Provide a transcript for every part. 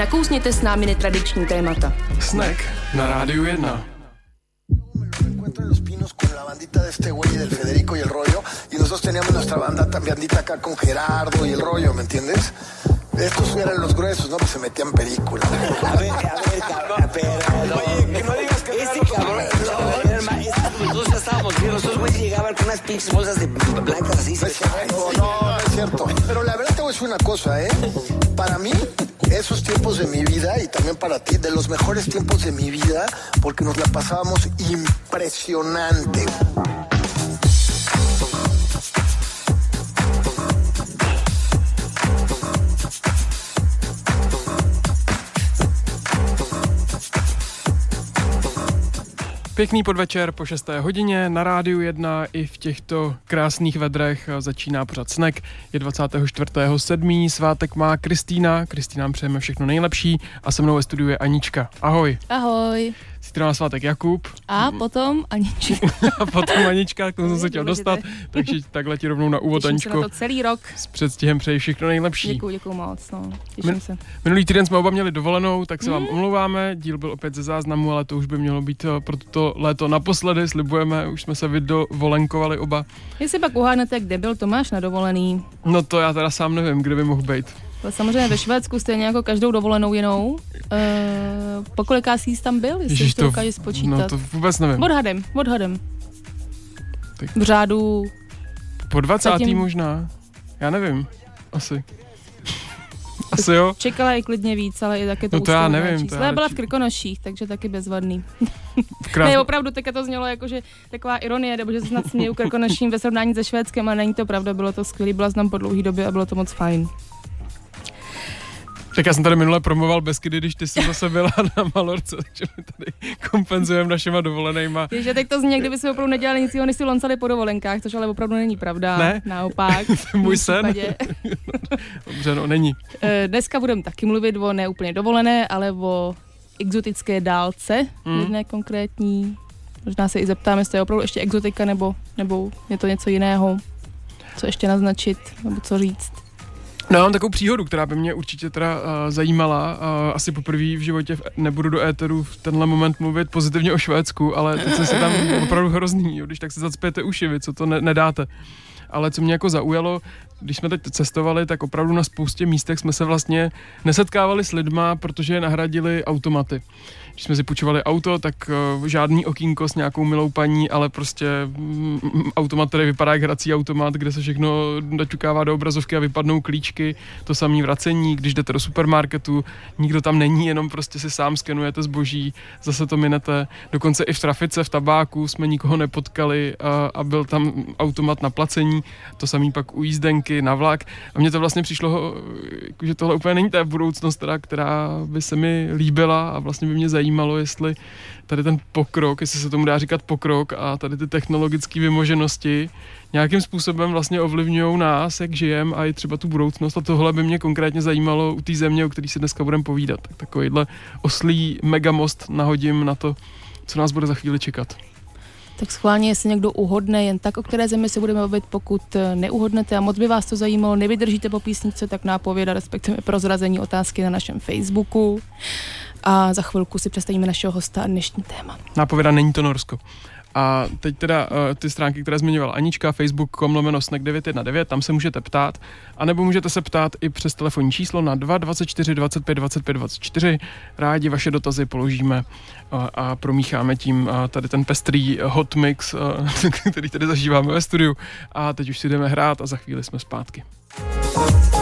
nakousněte s námi netradiční témata. Snack na Rádiu 1. encuentro en Los Pinos con la bandita de este güey del Federico y el rollo. Y nosotros teníamos nuestra banda, bandita acá con Gerardo y el rollo, ¿me entiendes? Estos eran los gruesos, ¿no? Que se metían películas. A ver, a ver, cabrón, pero... Oye, que no digas que este cabrón... Nosotros ya estábamos bien, nosotros güeyes llegaban con unas pinches bolsas de blancas así. No es cierto, no, no es cierto. Pero la verdad te voy a decir una cosa, ¿eh? Para mí, esos tiempos de mi vida y también para ti, de los mejores tiempos de mi vida, porque nos la pasábamos impresionante. Pěkný podvečer po 6. hodině na rádiu 1 i v těchto krásných vedrech začíná pořád snek. Je 24.7. Svátek má Kristýna. Kristýna nám přejeme všechno nejlepší a se mnou ve studiu je Anička. Ahoj. Ahoj. Zítra má svátek Jakub. A potom Anička. a potom Anička, k tomu jsem se chtěl dostat. Takže takhle ti rovnou na úvod, Těším Aničko. se na to celý rok. S předstihem přeji všechno nejlepší. Děkuji, děkuji moc. No. Těším Min- se. Minulý týden jsme oba měli dovolenou, tak se vám Mhm. omlouváme. Díl byl opět ze záznamu, ale to už by mělo být eh, pro toto léto naposledy, slibujeme. Už jsme se vydovolenkovali oba. Jestli pak uhádnete, kde byl Tomáš na dovolený, No to já teda sám nevím, kde by mohl být. Samozřejmě ve Švédsku, stejně jako každou dovolenou jinou. Uh, po koliká jsi tam byl, jestli Ježíš, to dokážeš spočítat? no to vůbec nevím. Odhadem, odhadem. Tak- V řádu, Po 20. zatím- možná. Já nevím. Asi. Asi jo. čekala i klidně víc, ale i taky to No to já nevím, to já Já byla v Krkonoších, takže taky bezvadný. Krás... Ne, opravdu, tak to znělo jako, že taková ironie, nebo že se snad směju Krkonoším ve srovnání se Švédskem, ale není to pravda, bylo to skvělý, byla jsem tam po dlouhý době a bylo to moc fajn. Tak já jsem tady minule promoval Beskydy, když ty jsi zase byla na Malorce, takže my tady kompenzujeme našima dovolenejma. Takže teď to zní, kdyby jsme opravdu nedělali nic jiného, než si loncali po dovolenkách, což ale opravdu není pravda. Ne? Naopak. Můj sen. Dobře, no není. Eh, Dneska budeme taky mluvit o neúplně dovolené, ale o exotické dálce, Hmm. jedné konkrétní. Možná se i zeptáme, jestli je opravdu ještě exotika, nebo, nebo je to něco jiného. Co ještě naznačit, nebo co říct. No, já mám takovou příhodu, která by mě určitě teda uh, zajímala. Uh, asi poprvé v životě v, nebudu do éteru v tenhle moment mluvit pozitivně o Švédsku, ale teď se tam opravdu hrozný, jo, když tak se zacpěte uši, vy, co to ne, nedáte. Ale co mě jako zaujalo, když jsme teď cestovali, tak opravdu na spoustě místech jsme se vlastně nesetkávali s lidma, protože je nahradili automaty. Když jsme si půjčovali auto, tak uh, žádný okýnko s nějakou milou paní, ale prostě mm, automat, který vypadá jak hrací automat, kde se všechno doťukává do obrazovky a vypadnou klíčky, to samý vracení, když jdete do supermarketu, nikdo tam není, jenom prostě si sám skenujete zboží, zase to minete. Dokonce i v trafice, v tabáku jsme nikoho nepotkali a, a byl tam automat na placení, to samý pak u jízdenky na vlak. A mně to vlastně přišlo, jako, že tohle úplně není ta budoucnost, teda, která by se mi líbila a vlastně by mě zajímalo, jestli tady ten pokrok, jestli se tomu dá říkat pokrok a tady ty technologické vymoženosti nějakým způsobem vlastně ovlivňují nás, jak žijeme a i třeba tu budoucnost a tohle by mě konkrétně zajímalo u té země, o který si dneska budeme povídat. Tak takovýhle oslý megamost nahodím na to, co nás bude za chvíli čekat. Tak schválně, jestli někdo uhodne jen tak, o které zemi se budeme bavit, pokud eh, neuhodnete a moc by vás to zajímalo, nevydržíte po písničce, tak nápověda, respektive prozrazení otázky na našem Facebooku. A za chvilku si představíme našeho hosta a dnešní téma. Nápověda není to Norsko. A teď teda uh, ty stránky, které zmiňovala Anička, facebook.com lomeno snack919, tam se můžete ptát, anebo můžete se ptát i přes telefonní číslo na 2 24 25 25 24. Rádi vaše dotazy položíme uh, a promícháme tím uh, tady ten pestrý hot mix, uh, který tady zažíváme ve studiu. A teď už si jdeme hrát a za chvíli jsme zpátky. Se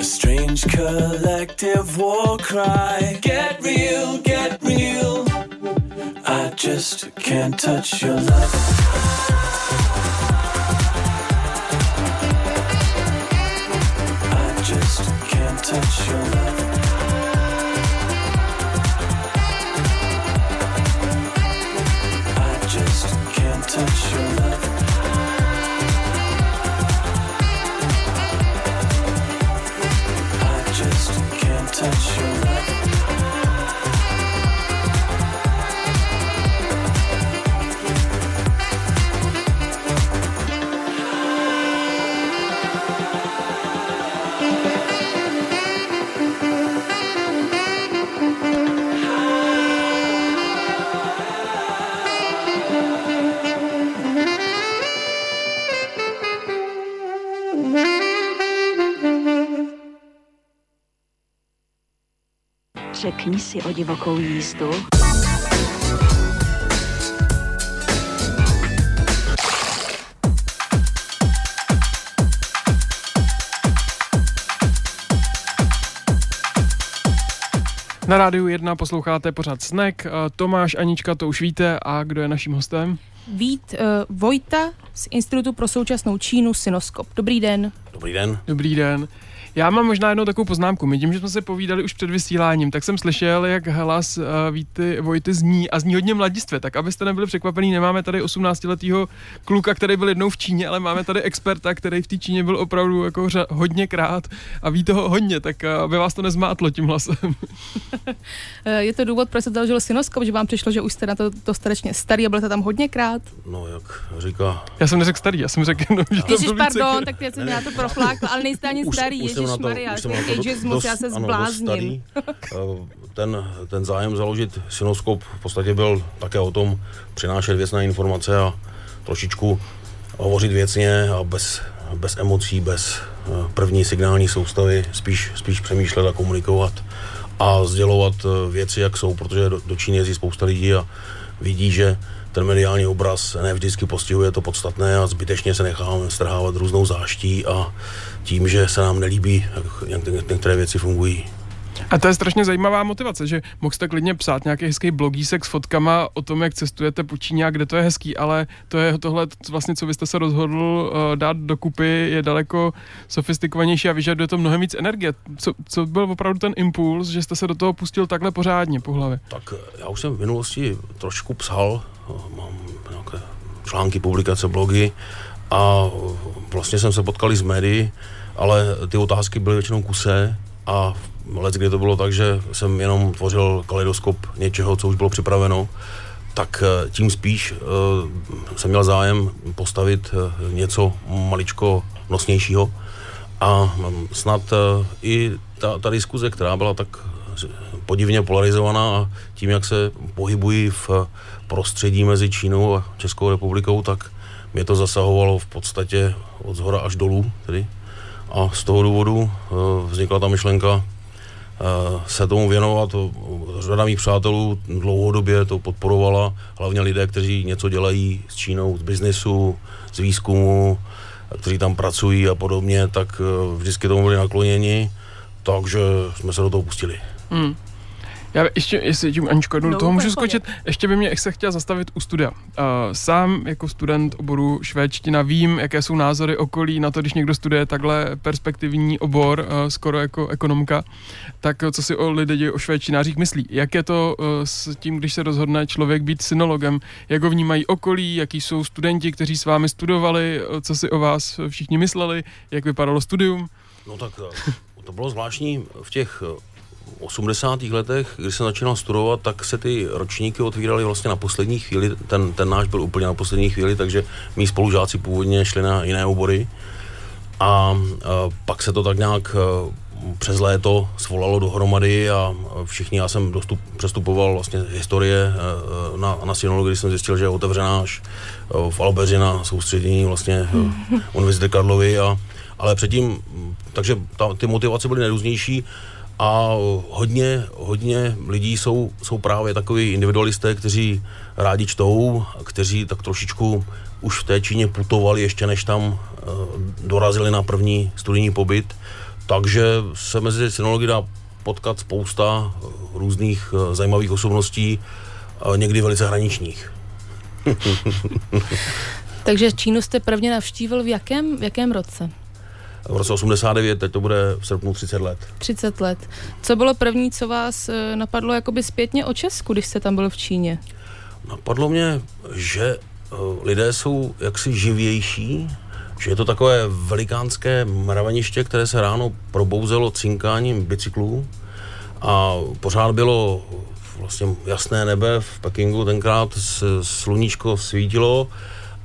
A strange collective war cry. Get real, get real. I just can't touch your love. I just can't touch your love. Si o divokou jízdu. Na rádiu 1 posloucháte pořád Snack. Eh, Tomáš, Anička, to už víte. A kdo je naším hostem? Vít uh, Vojta z Institutu pro současnou Čínu Sinoskop. Dobrý den. Dobrý den. Dobrý den. Já mám možná jednou takovou poznámku. My tím, že jsme se povídali už před vysíláním, tak jsem slyšel, jak hlas uh, Víty Vojty zní a zní hodně mladistvě. Tak abyste nebyli překvapení, nemáme tady 18-letého kluka, který byl jednou v Číně, ale máme tady experta, který v té Číně byl opravdu jako řa- hodněkrát a ví toho hodně, tak uh, aby vás to nezmátlo tím hlasem. Eh, Je to důvod, proč se založil Sinoskop, že vám přišlo, že už jste na to dostatečně starý a budete tam hodněkrát? No, jak říká... Já jsem neřekl starý, já jsem řekl jenom, že byl více- pardon, tak teď jsem já to proflákla, ale nejste ani starý, jsem Ježíš Maria, jsem na to ageismus, já se ano, dost starý. Eh, Ten, ten zájem založit Synoskop v podstatě byl také o tom přinášet věcné informace a trošičku hovořit věcně a bez, bez emocí, bez eh, první signální soustavy, spíš, spíš přemýšlet a komunikovat a sdělovat eh, věci, jak jsou, protože do, do Číny jezdí spousta lidí a vidí, že ten mediální obraz ne vždycky postihuje to podstatné a zbytečně se necháme strhávat různou záští a tím, že se nám nelíbí, jak některé věci fungují. A to je strašně zajímavá motivace, že mohl jste klidně psát nějaký hezký blogísek s fotkama o tom, jak cestujete po Číně a kde to je hezký, ale to je tohle vlastně, co vy jste se rozhodl uh, dát dokupy, je daleko sofistikovanější a vyžaduje to mnohem víc energie. Co, co byl opravdu ten impuls, že jste se do toho pustil takhle pořádně po hlavě? Tak já už jsem v minulosti trošku psal, eh, mám nějaké články, publikace, blogy a vlastně jsem se potkal i s médií, ale ty otázky byly většinou kusé a let, kdy to bylo tak, že jsem jenom tvořil kaleidoskop něčeho, co už bylo připraveno, tak eh, tím spíš uh, jsem měl zájem postavit uh, něco maličko nosnějšího. A um, snad uh, i ta, ta diskuze, která byla tak podivně polarizovaná a tím, jak se pohybují v prostředí mezi Čínou a Českou republikou, tak mě to zasahovalo v podstatě od zhora až dolů. Tedy. A z toho důvodu uh, vznikla ta myšlenka Eh, se tomu věnovat. Řada mých přátelů dlouhodobě to podporovala, hlavně lidé, kteří něco dělají s Čínou, z biznesu, z výzkumu, kteří tam pracují a podobně, tak eh, vždycky tomu byli nakloněni, takže jsme se do toho pustili. Hmm. Já ještě, jestli tím Aničko jednou no, toho můžu skočit, ještě by mě se chtěl zastavit u studia. Uh, sám jako student oboru švédština vím, jaké jsou názory okolí na to, když někdo studuje takhle perspektivní obor, uh, skoro jako ekonomka, tak co si o lidi o švédštinářích myslí. Jak je to uh, s tím, když se rozhodne člověk být synologem? Jak ho vnímají okolí, jaký jsou studenti, kteří s vámi studovali, co si o vás všichni mysleli, jak vypadalo studium? No tak to bylo zvláštní v těch 80. letech, když jsem začínal studovat, tak se ty ročníky otvíraly vlastně na poslední chvíli. Ten, ten náš byl úplně na poslední chvíli, takže mý spolužáci původně šli na jiné obory. A, a pak se to tak nějak přes léto svolalo dohromady a všichni, já jsem dostup, přestupoval vlastně historie na, na synologii, když jsem zjistil, že je otevřená až v Albeři na soustředění vlastně Univerzity Karlovy a ale předtím, takže ta, ty motivace byly nejrůznější a hodně, hodně lidí jsou, jsou právě takový individualisté, kteří rádi čtou, kteří tak trošičku už v té Číně putovali ještě než tam uh, dorazili na první studijní pobyt. Takže se mezi synology dá potkat spousta eh, různých uh, zajímavých osobností, někdy velice hraničních. Takže Čínu jste prvně navštívil v jakém, v jakém roce? V roce 89, teď to bude v srpnu 30 let. 30 let. Co bylo první, co vás eh, napadlo jakoby zpětně o Česku, když jste tam byl v Číně? Napadlo mě, že eh, lidé jsou jaksi živější, že je to takové velikánské mraveniště, které se ráno probouzelo cinkáním bicyklů a pořád bylo vlastně jasné nebe v Pekingu, tenkrát sluníčko svítilo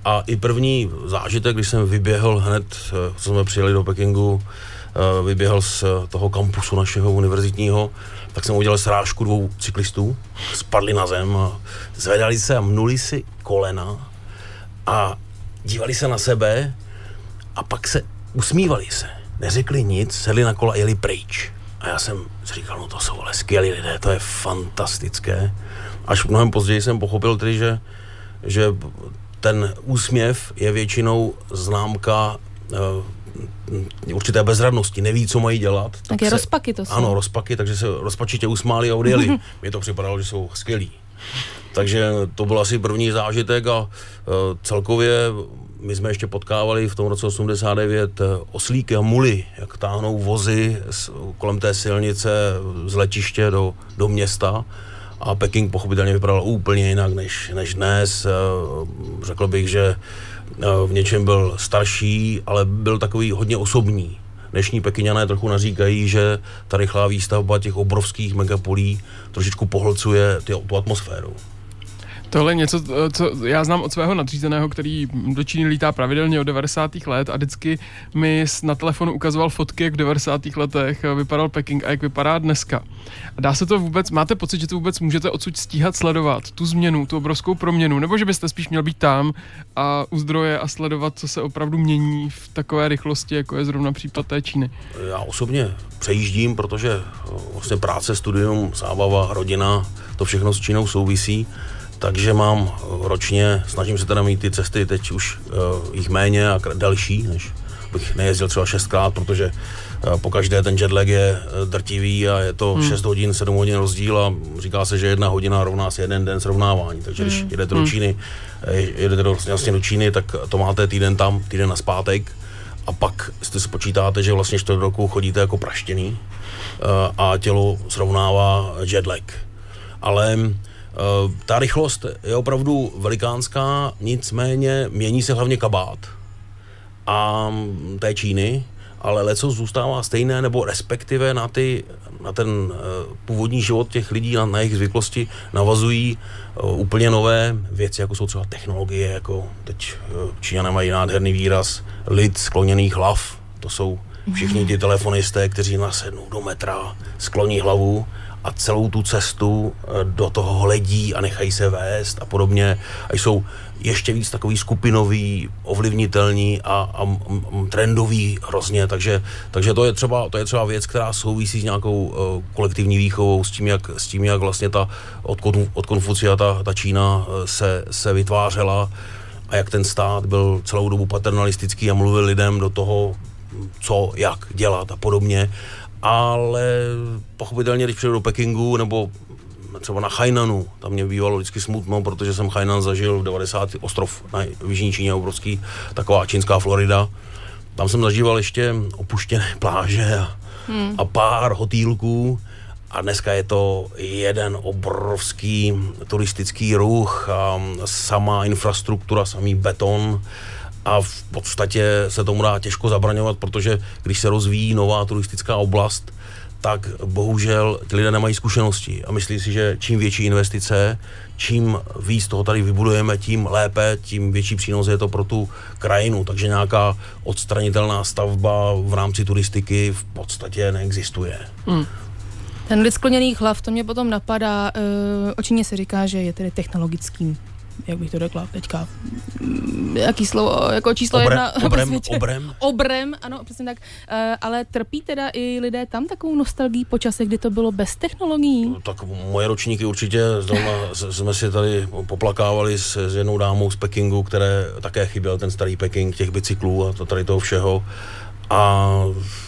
a i první zážitek, když jsem vyběhl hned, eh, co jsme přijeli do Pekingu, eh, vyběhl z toho kampusu našeho univerzitního, tak jsem udělal srážku dvou cyklistů, spadli na zem zvedali se a mnuli si kolena a dívali se na sebe a pak se usmívali se. Neřekli nic, sedli na kola a jeli pryč. A já jsem říkal, no to jsou ale skvělí lidé, to je fantastické. Až mnohem později jsem pochopil tedy, že, že ten úsměv je většinou známka uh, určité bezradnosti, neví, co mají dělat. Tak, tak je se, rozpaky to jsou. Ano, rozpaky, takže se rozpačitě usmáli a odjeli. Mně to připadalo, že jsou skvělí. Takže to byl asi první zážitek a uh, celkově my jsme ještě potkávali v tom roce 89 eh, oslíky a muly, jak táhnou vozy z, kolem té silnice z letiště do, do města a Peking pochopitelně vypadal úplně jinak než, než dnes. Eh, řekl bych, že eh, v něčem byl starší, ale byl takový hodně osobní. Dnešní Pekiňané trochu naříkají, že ta rychlá výstavba těch obrovských megapolí trošičku pohlcuje ty, tu atmosféru. Tohle je něco, co já znám od svého nadřízeného, který do Číny lítá pravidelně od 90. let a vždycky mi na telefonu ukazoval fotky, jak v 90. letech vypadal Peking a jak vypadá dneska. A dá se to vůbec, máte pocit, že to vůbec můžete odsud stíhat sledovat, tu změnu, tu obrovskou proměnu, nebo že byste spíš měl být tam a u zdroje a sledovat, co se opravdu mění v takové rychlosti, jako je zrovna případ té Číny? Já osobně přejíždím, protože vlastně práce, studium, zábava, rodina, to všechno s Čínou souvisí takže mám ročně, snažím se teda mít ty cesty teď už uh, jich méně a další, než bych nejezdil třeba šestkrát, protože uh, po každé ten jetlag je uh, drtivý a je to hmm. 6 hodin, 7 hodin rozdíl a říká se, že jedna hodina rovná se jeden den srovnávání. Takže hmm. když jedete do hmm. Číny, jedete do, vlastně do Číny, tak to máte týden tam, týden na zpátek a pak si spočítáte, že vlastně čtvrt roku chodíte jako praštěný uh, a tělo srovnává jetlag. Ale Eh, ta rychlost je opravdu velikánská, nicméně mění se hlavně kabát a té Číny ale leco zůstává stejné, nebo respektive na, ty, na ten uh, původní život těch lidí, na, na jejich zvyklosti navazují uh, úplně nové věci, jako jsou třeba technologie, jako teď Číňané mají nádherný výraz lid skloněných hlav, to jsou všichni ti telefonisté, kteří nasednou do metra, skloní hlavu a celou tu cestu eh, do toho hledí a nechají se vést a podobně. A jsou ještě víc takový skupinový, ovlivnitelní a, a, trendový hrozně, takže, takže to, je třeba, to je třeba věc, která souvisí s nějakou uh, kolektivní výchovou, s tím, jak, s tím, jak vlastně ta od, od Konfucia ta, ta Čína eh, se, se vytvářela a jak ten stát byl celou dobu paternalistický a mluvil lidem do toho, co, jak dělat a podobně ale pochopitelně, když přijdu do Pekingu nebo třeba na Hainanu, tam mě bývalo vždycky smutno, protože jsem Hainan zažil v 90. ostrov na Jižní Číně, obrovský, taková čínská Florida. Tam jsem zažíval ještě opuštěné pláže a, hmm. a pár hotýlků a dneska je to jeden obrovský turistický ruch a sama infrastruktura, samý beton, a v podstatě se tomu dá těžko zabraňovat, protože když se rozvíjí nová turistická oblast, tak bohužel ti lidé nemají zkušenosti a myslí si, že čím větší investice, čím víc toho tady vybudujeme, tím lépe, tím větší přínos je to pro tu krajinu. Takže nějaká odstranitelná stavba v rámci turistiky v podstatě neexistuje. Hmm. Ten lid skloněných hlav, to mě potom napadá, uh, o Číně se říká, že je tedy technologickým jak bych to řekla teďka, mm, jaký slovo, jako číslo Obre, jedna obrem, obrem. Obrem, ano, přesně tak. Uh, ale trpí teda i lidé tam takovou nostalgii po čase, kdy to bylo bez technologií? No, tak moje ročníky určitě, zrovna jsme si tady poplakávali s, s jednou dámou z Pekingu, které také chyběl ten starý Peking, těch bicyklů a to tady toho všeho a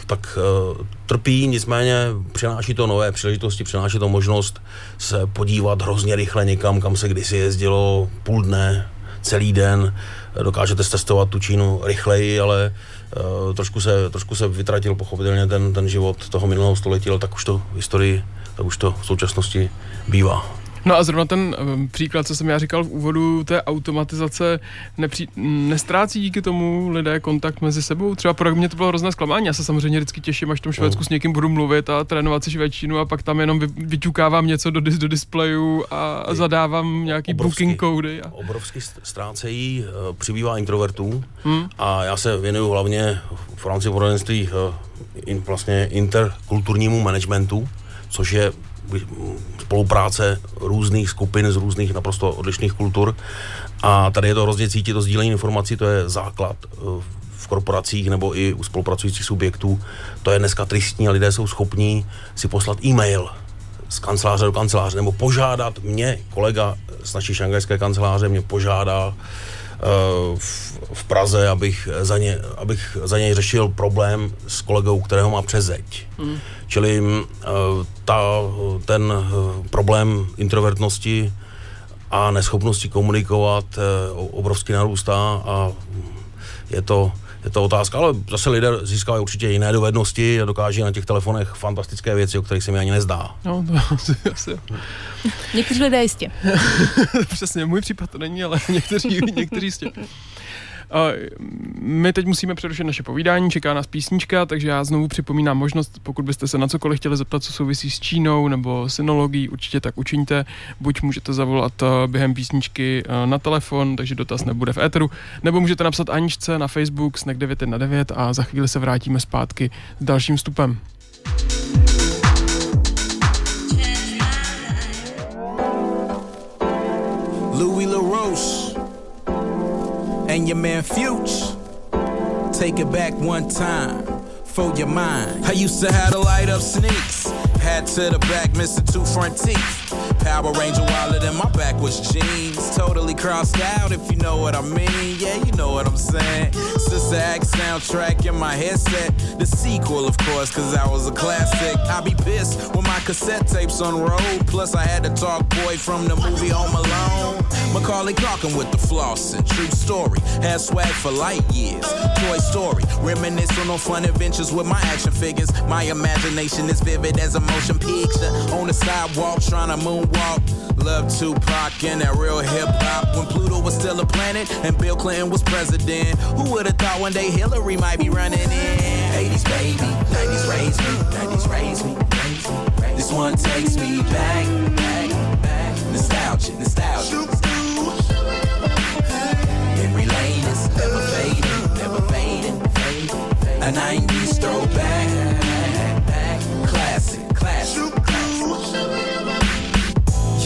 tak uh, trpí, nicméně přináší to nové příležitosti, přináší to možnost se podívat hrozně rychle někam, kam se kdysi jezdilo půl dne, celý den, dokážete testovat tu Čínu rychleji, ale uh, trošku, se, trošku se vytratil pochopitelně ten, ten život toho minulého století, ale tak už to v historii, tak už to v současnosti bývá. No a zrovna ten um, příklad, co jsem já říkal v úvodu, té automatizace nepří, nestrácí díky tomu lidé kontakt mezi sebou. Třeba pro mě to bylo hrozné zklamání. Já se samozřejmě vždycky těším, až v tom Švédsku s někým budu mluvit a trénovat si švédčinu a pak tam jenom vy, vyťukávám něco do, do displeju a, zadávám nějaký obrovsky, booking kódy. A... Obrovsky ztrácejí, uh, přibývá introvertů hmm. a já se věnuju hlavně v rámci poradenství uh, in, vlastně interkulturnímu managementu, což je spolupráce různých skupin z různých naprosto odlišných kultur. A tady je to hrozně cítit, to sdílení informací, to je základ eh, v korporacích nebo i u spolupracujících subjektů. To je dneska tristní a lidé jsou schopní si poslat e-mail z kanceláře do kanceláře nebo požádat mě, kolega z naší šangajské kanceláře mě požádá v, v Praze, abych za, ně, abych za něj řešil problém s kolegou, kterého má přes zeď. Mm. Čili uh, ta, ten uh, problém introvertnosti a neschopnosti komunikovat obrovsky narůstá a je to, je to otázka, ale zase lidé získávají určitě jiné dovednosti a dokáží na těch telefonech fantastické věci, o kterých se mi ani nezdá. No, to asi, asi. Někteří lidé jistě. Přesně, můj případ to není, ale někteří, někteří jistě. My teď musíme přerušit naše povídání, čeká nás písnička, takže já znovu připomínám možnost, pokud byste se na cokoliv chtěli zeptat, co souvisí s Čínou nebo synologií, určitě tak učiňte. Buď můžete zavolat eh, během písničky eh, na telefon, takže dotaz nebude v éteru, nebo můžete napsat Aničce na Facebook snack 9 na 9 a za chvíli se vrátíme zpátky s dalším vstupem. Louis LaRoche and your man Future. Take it back one time for your mind. I used to have the light up sneaks, hat to the back, missing two front teeth. Power Ranger wallet in my back was jeans. Totally crossed out if you know what I mean. Yeah, you know what I'm saying. Sister Act soundtrack in my headset. The sequel, of course, cause I was a classic. I be pissed with my cassette tapes on road. Plus, I had to talk boy from the movie Home Alone. Macaulay Culkin with the flossing. True story. Had swag for light years. Toy Story. Reminisce on fun adventures with my action figures. My imagination is vivid as a motion picture. On the sidewalk, trying to moonwalk. Love Tupac and that real hip hop. When Pluto was still a planet and Bill Clinton was president. Who would have thought one day Hillary might be running in? 80s baby, 90s raised me, 90s raised me. This one takes me back, back, back. Nostalgia, nostalgia. Memory lane is never fading, never fading. A 90s throwback,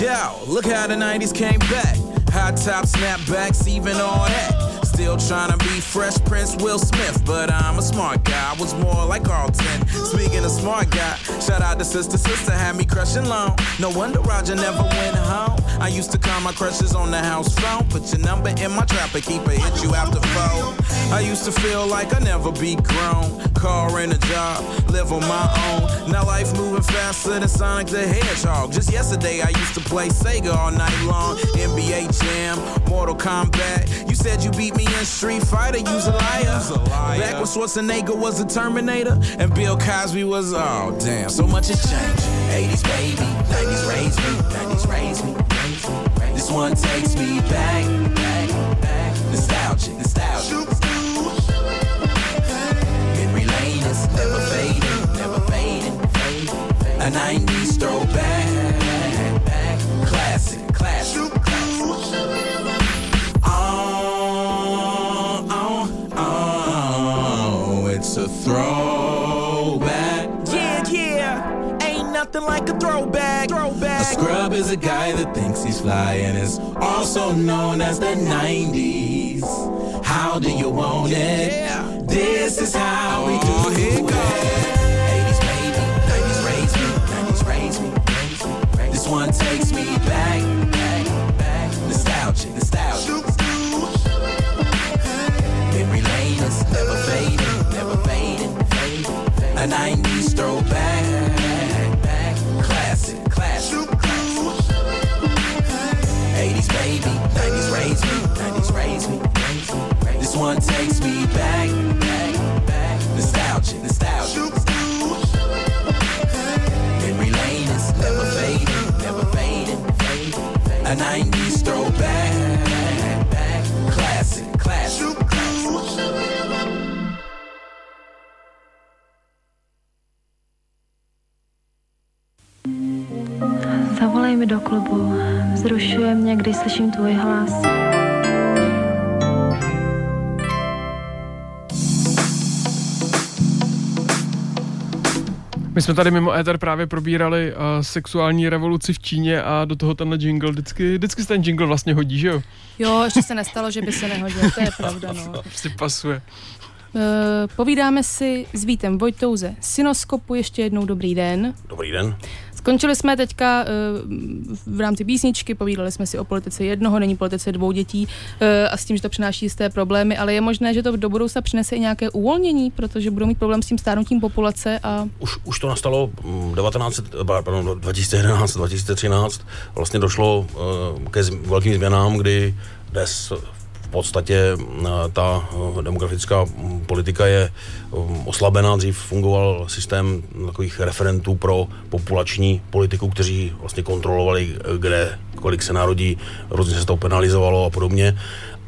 Yo, look how the 90s came back. High top snapbacks, even all that. Still trying to be Fresh Prince Will Smith, but I'm a smart guy. I was more like Carlton. Speaking of smart guy, shout out to Sister Sister, had me crushing long. No wonder Roger never went home. I used to call my crushes on the house phone. Put your number in my trapper, keep it hit you after four. I used to feel like I'd never be grown. Car and a job, live on my own. Now life moving faster than Sonic the Hedgehog. Just yesterday I used to play Sega all night long. NBA Jam, Mortal Kombat. You said you beat me in Street Fighter, you's a liar. Back when Schwarzenegger was a Terminator and Bill Cosby was, oh damn, so much has changed. 80s baby, 90s raised me, 90s raised me. This one takes me back, back, back. Nostalgia, nostalgia. Memory lane is never fading, never fading. A 90s throwback, scrub is a guy that thinks he's fly and is also known as the 90s. How do you want it? This is how we do oh, it. 80s baby, 90s raised me, 90s raised me, raised me, raised me. This one takes me back, back, back. Nostalgia, nostalgia. Memory lane is never fading, never fading, fading. A 90s one takes me back, back, back. Nostalgia, nostalgia. Memory lane is never fading, never fading, fading. A 90s throwback, back, classic, classic. Zavolej mi do klubu. Vzrušuje mě, když slyším tvůj hlas. My jsme tady mimo éter právě probírali uh, sexuální revoluci v Číně a do toho tenhle jingle, vždycky, vždycky se ten jingle vlastně hodí, že jo? Jo, ještě se nestalo, že by se nehodil, to je pravda, no. Prostě pasuje. Uh, povídáme si s Vítem Vojtou ze Synoskopu. Ještě jednou dobrý den. Dobrý den. Skončili jsme teďka uh, v rámci písničky, povídali jsme si o politice jednoho, není politice dvou dětí uh, a s tím, že to přináší jisté problémy, ale je možné, že to do budoucna přinese i nějaké uvolnění, protože budou mít problém s tím stárnutím populace a Už, už to nastalo mm, 19, pardon, 2011, 2013. Vlastně došlo ke velkým změnám, kdy dnes v podstatě uh, ta uh, demografická mm, politika je um, oslabená. Dřív fungoval systém takových referentů pro populační politiku, kteří vlastně kontrolovali, eh, kde, kolik se narodí, různě se to penalizovalo a podobně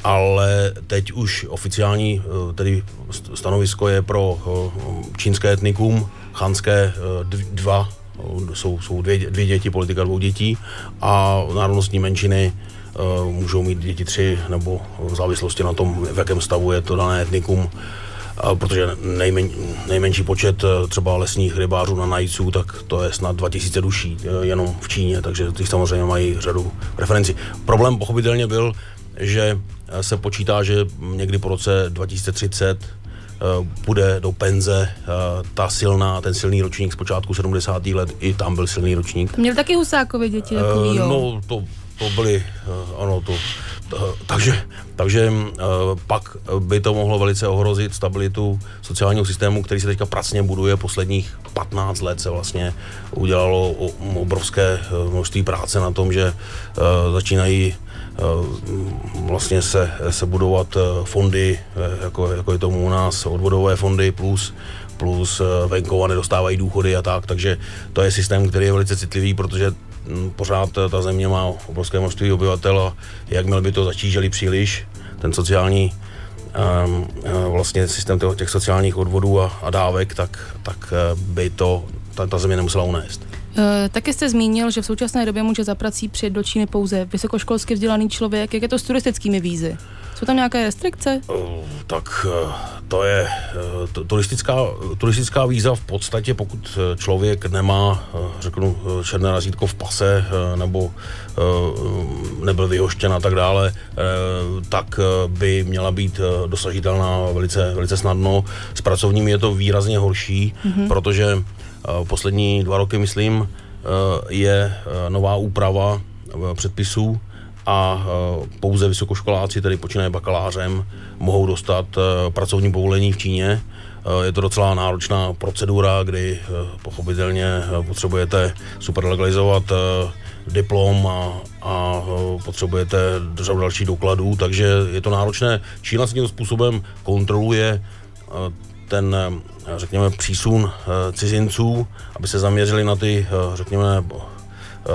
ale teď už oficiální eh, tedy st- stanovisko je pro eh, čínské etnikum, chanské eh, dv- dva, eh, jsou, jsou dvě, dvě děti, politika dvou dětí a národnostní menšiny eh, můžou mít děti tři nebo v závislosti na tom, v jakém stavu je to dané etnikum a protože nejmen, nejmenší počet eh, třeba lesních rybářů na najců, tak to je snad 2000 duší eh, jenom v Číně, takže ty samozřejmě mají řadu preferencí. Problém pochopitelně byl, že eh, se počítá, že někdy po roce 2030 eh, bude do penze eh, ta silná, ten silný ročník z počátku 70. let, i tam byl silný ročník. měli taky Husákovi děti, jako Eh, jo. No, to, to byly, eh, ano, to, to takže, takže eh, pak by to mohlo velice ohrozit stabilitu sociálního systému, který se teďka pracně buduje. Posledních 15 let se vlastně udělalo o- obrovské eh, množství práce na tom, že eh, začínají eh, vlastně se, se budovat eh, fondy, eh, jako, jako je tomu u nás, odvodové fondy plus plus eh, venkova nedostávají důchody a tak, takže to je systém, který je velice citlivý, protože mm, pořád ta země má obrovské množství obyvatel a jakmile by to zatížili příliš, ten sociální um, vlastně systém těch, sociálních odvodů a, a dávek, tak, tak eh, by to ta, ta země nemusela unést. E, taky jste zmínil, že v současné době může za prací přijet do Číny pouze vysokoškolsky vzdělaný člověk. Jak je to s turistickými vízy? Jsou tam nějaké restrikce? Tak to je turistická, turistická víza v podstatě, pokud člověk nemá, řeknu, černé razítko v pase nebo nebyl vyhoštěn a tak dále, tak by měla být dosažitelná velice, velice snadno. S pracovními je to výrazně horší, mm-hmm. protože poslední dva roky, myslím, je nová úprava předpisů, a pouze vysokoškoláci, tedy počínaje bakalářem, mohou dostat pracovní povolení v Číně. Je to docela náročná procedura, kdy pochopitelně potřebujete superlegalizovat diplom a, a potřebujete řadu dalších dokladů, takže je to náročné. Čína s tím způsobem kontroluje ten, řekněme, přísun cizinců, aby se zaměřili na ty, řekněme,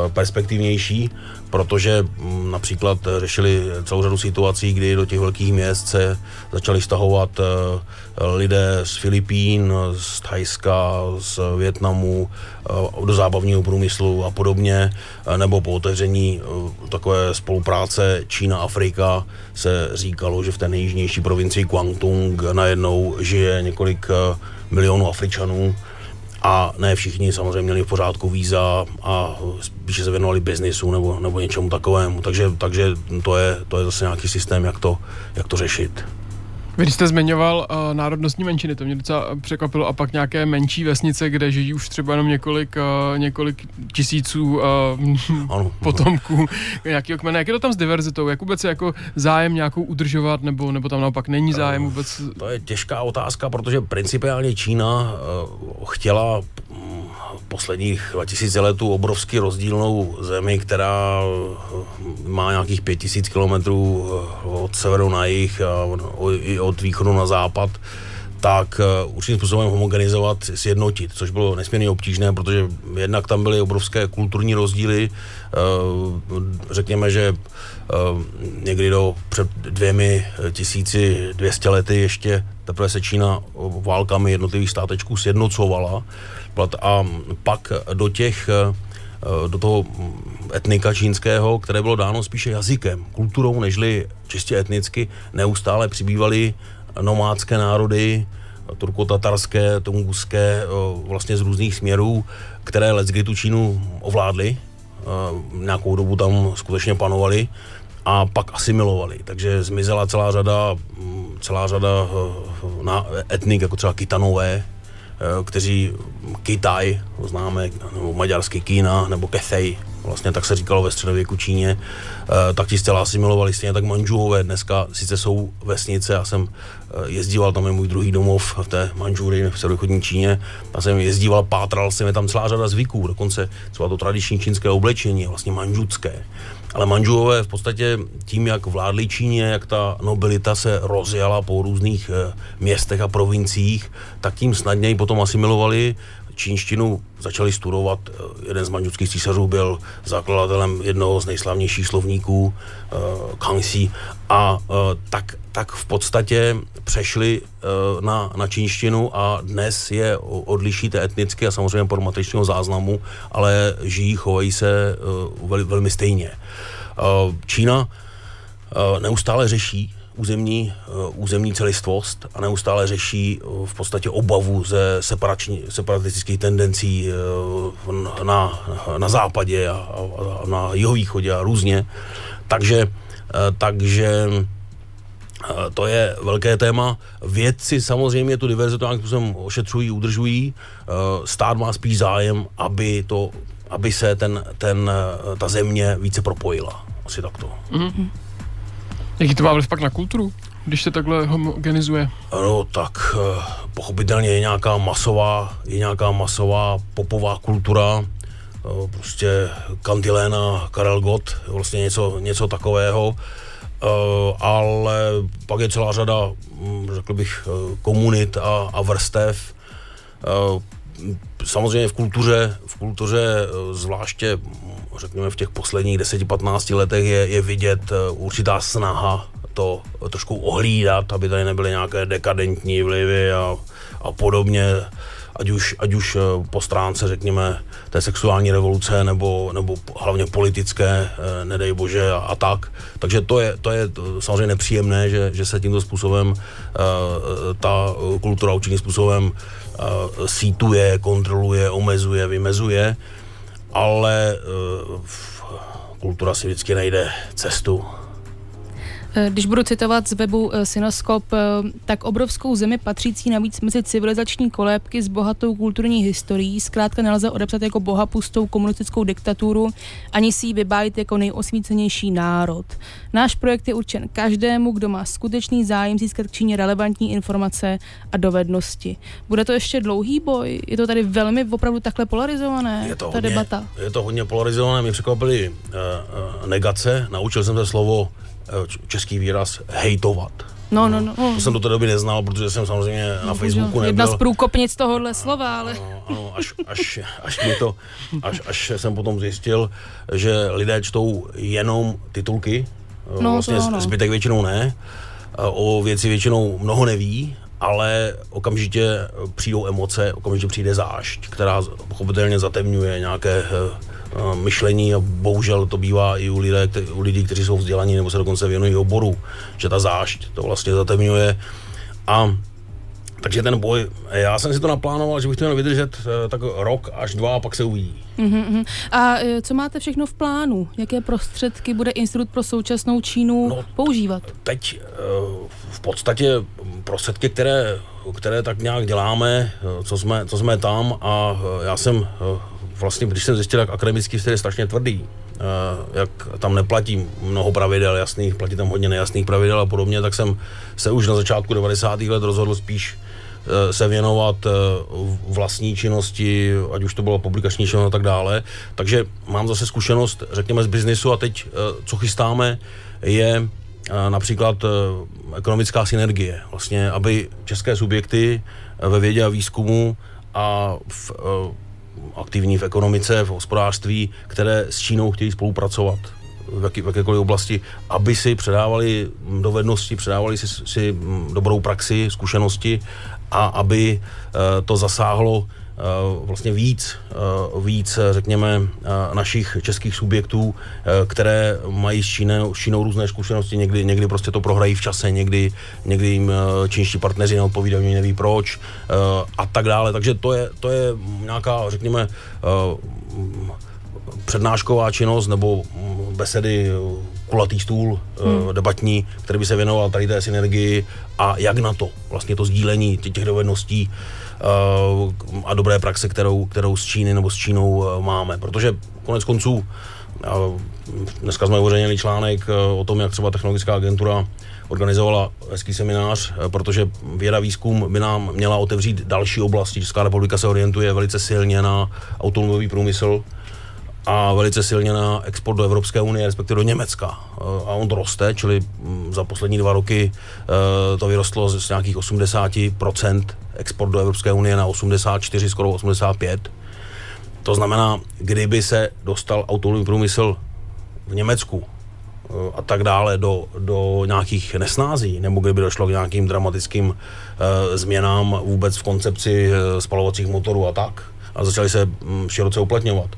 perspektivnější protože mm, například řešili celou řadu situací, kdy do těch velkých měst se začali stahovat eh, lidé z Filipín, z Thajska, z Větnamu, eh, do zábavního průmyslu a podobně, eh, nebo po otevření takové spolupráce Čína-Afrika se říkalo, že v té nejjižnější provincii Guangdong najednou žije několik milionů Afričanů, a ne všichni samozřejmě měli v pořádku víza a spíše se věnovali biznisu nebo, nebo něčemu takovému. Takže, takže to, je, to je zase nějaký systém, jak to, jak to řešit. Vy jste zmiňoval uh, národnostní menšiny, to mě docela překvapilo, a pak nějaké menší vesnice, kde žijí už třeba jenom několik, uh, několik tisíců uh, ano. potomků nějakého kmene. Jak je to tam s diverzitou? Jak vůbec je jako zájem nějakou udržovat, nebo, nebo tam naopak není zájem vůbec? To je těžká otázka, protože principiálně Čína uh, chtěla posledních 2000 let tu obrovsky rozdílnou zemi, která eh, má nějakých 5000 kilometrů eh, od severu na jih a i od východu na západ, tak eh, určitým způsobem homogenizovat, sjednotit, což bylo nesmírně obtížné, protože jednak tam byly obrovské kulturní rozdíly. Řekněme, že někdy do před dvěmi tisíci dvěstě lety ještě teprve se Čína válkami jednotlivých státečků sjednocovala a pak do těch eh, do toho etnika čínského, které bylo dáno spíše jazykem, kulturou, nežli čistě etnicky, neustále přibývaly nomádské národy, turkotatarské, tunguské, eh, vlastně z různých směrů, které leckdy tu Čínu ovládly, eh, nějakou dobu tam skutečně panovali a pak asimilovali. Takže zmizela celá řada, mm, celá řada etnik, jako třeba Kitanové, kteří Kitaj, známe, nebo maďarský Kína, nebo Kethej, vlastně tak se říkalo ve středověku Číně, eh, tak ti zcela asimilovali, stejně tak Manžuové dneska sice jsou vesnice, já jsem eh, jezdíval, tam je můj druhý domov v té Manžury v středochodní Číně, já jsem jezdíval, pátral jsem, je tam celá řada zvyků, dokonce třeba to tradiční čínské oblečení vlastně manžucké. Ale Manžuové v podstatě tím, jak vládli Číně, jak ta nobilita se rozjela po různých e, městech a provinciích, tak tím snadněji potom asimilovali čínštinu, začali studovat. Eh, jeden z manžuckých císařů byl zakladatelem jednoho z nejslavnějších slovníků, e, Kangxi, a e, tak, tak v podstatě přešli e, na, na čínštinu a dnes je odlišíte etnicky a samozřejmě podle matričního záznamu, ale žijí, chovají se e, vel, velmi stejně. Čína neustále řeší územní, územní celistvost a neustále řeší v podstatě obavu ze separatistických tendencí na, na západě a, a na jihovýchodě a různě. Takže Eh, takže eh, to je velké téma. Vědci samozřejmě tu diverzitu nějakým způsobem ošetřují, udržují. Eh, stát má spíš zájem, aby, to, aby se ten, ten, ta země více propojila. Asi takto. Mm-hmm. Jaký to má vliv pak na kulturu, když se takhle homogenizuje? No tak pochopitelně je nějaká masová, je nějaká masová popová kultura, prostě Kantiléna, Karel Gott, vlastně něco, něco takového, ale pak je celá řada, hm, řekl bych, komunit a, a vrstev, samozřejmě v kultuře, v kultuře eh, zvláště, řekněme, v těch posledních 10-15 letech je, je vidět eh, určitá snaha to trošku ohlídat, aby tady nebyly nějaké dekadentní vlivy a, a podobně ať už, ať už eh, po stránce, řekněme, té sexuální revoluce nebo, nebo hlavně politické, nedej bože, a, a tak. Takže to je, to je samozřejmě nepříjemné, že, že se tímto způsobem ta kultura určitým způsobem sítuje, kontroluje, omezuje, vymezuje, ale uh, kultura si vždycky najde cestu. Eh, když budu citovat z webu eh, Synoskop, eh, tak obrovskou zemi patřící navíc mezi civilizační kolébky s bohatou kulturní historií zkrátka nelze odepsat jako bohapustou komunistickou diktaturu, ani si ji vybájit jako nejosvícenější národ. Náš projekt je určen každému, kdo má skutečný zájem získat k Číně relevantní informace a dovednosti. Bude to ještě dlouhý boj? Je to tady velmi opravdu takhle polarizované, je to ta hodně, debata? Je to hodně polarizované, mě překvapily uh, uh, negace, naučil jsem se slovo Eh, český výraz hejtovat. No, no, no. To jsem do té doby neznal, protože jsem samozřejmě no, na Facebooku nebyl. Jedna z průkopnic tohohle slova, ale... Ano, ano až, až, až, mi to, až, až jsem potom zjistil, že lidé čtou jenom titulky, eh, no, vlastně to, no. zbytek většinou ne, eh, o věci většinou mnoho neví, ale okamžitě přijdou emoce, okamžitě přijde zášť, která pochopitelně zatemňuje nějaké myšlení a bohužel to bývá i u, lidé, u lidí, kteří jsou vzdělaní nebo se dokonce věnují oboru, že ta zášť to vlastně zatemňuje a takže ten boj, já jsem si to naplánoval, že bych to měl vydržet eh, tak rok až dva a pak se uvidí. Uh-huh. A eh, co máte všechno v plánu? Jaké prostředky bude Institut pro současnou Čínu no, používat? Teď eh, v podstatě prostředky, které, které tak nějak děláme, co jsme, co jsme tam a já jsem vlastně, když jsem zjistil, jak akademický styl je strašně tvrdý, eh, jak tam neplatí mnoho pravidel jasných, platí tam hodně nejasných pravidel a podobně, tak jsem se už na začátku 90. let rozhodl spíš eh, se věnovat eh, vlastní činnosti, ať už to bylo publikační činnost a tak dále. Takže mám zase zkušenost, řekněme, z biznisu a teď, co chystáme, je například ekonomická synergie. Vlastně, aby české subjekty ve vědě a výzkumu a v aktivní v ekonomice, v hospodářství, které s Čínou chtějí spolupracovat v, jaký, v jakékoliv oblasti, aby si předávali dovednosti, předávali si, si dobrou praxi, zkušenosti a aby uh, to zasáhlo Eh, vlastně víc, eh, víc, řekněme, eh, našich českých subjektů, které mají s Čínou, s Čínou různé zkušenosti, někdy, někdy prostě to prohrají v čase, někdy, někdy jim čínští partneři neodpovídají, neví proč a tak dále. Takže to je, to je nějaká, řekněme, přednášková činnost nebo besedy, kulatý stůl hmm. debatní, který by se věnoval tady té synergii a jak na to, vlastně to sdílení těch dovedností Eh, a dobré praxe, kterou, kterou s Číny nebo s Čínou eh, máme. Protože konec konců eh, dneska jsme uveřejnili článek o tom, jak třeba technologická agentura organizovala hezký seminář, protože věda výzkum by nám měla otevřít další oblasti. Česká republika se orientuje velice silně na automobilový průmysl, a velice silně na export do Evropské unie, respektive do Německa. A on to roste, čili mm, za poslední dva roky to vyrostlo z nějakých 80% export do Evropské unie na 84, skoro 85. To znamená, kdyby se dostal automobilový průmysl v Německu eh, a tak dále do, do nějakých nesnází, nebo kdyby došlo k nějakým dramatickým uh, změnám vůbec v koncepci uh, spalovacích motorů a tak, a začaly se um, široce uplatňovat,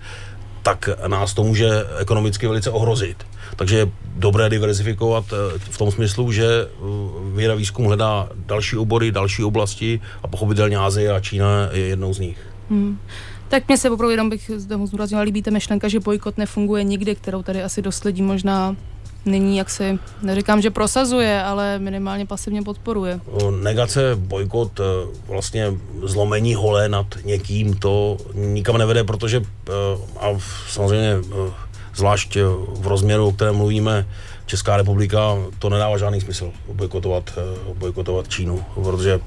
tak nás to může ekonomicky velice ohrozit. Takže je dobré diverzifikovat v tom smyslu, že věda výzkum hledá další obory, další oblasti a pochopitelně Azie a Čína je jednou z nich. Hmm. Tak mě se opravdu jenom bych zde zdůraznila, líbí ta myšlenka, že bojkot nefunguje nikdy, kterou tady asi dost lidí možná nyní, jak si, neříkám, že prosazuje, ale minimálně pasivně podporuje. Negace, bojkot, eh, vlastně zlomení hole nad někým, to nikam nevede, protože a samozřejmě zvlášť eh, v rozměru, o kterém mluvíme, Česká republika, to nedává žádný smysl bojkotovat, eh, bojkotovat Čínu, protože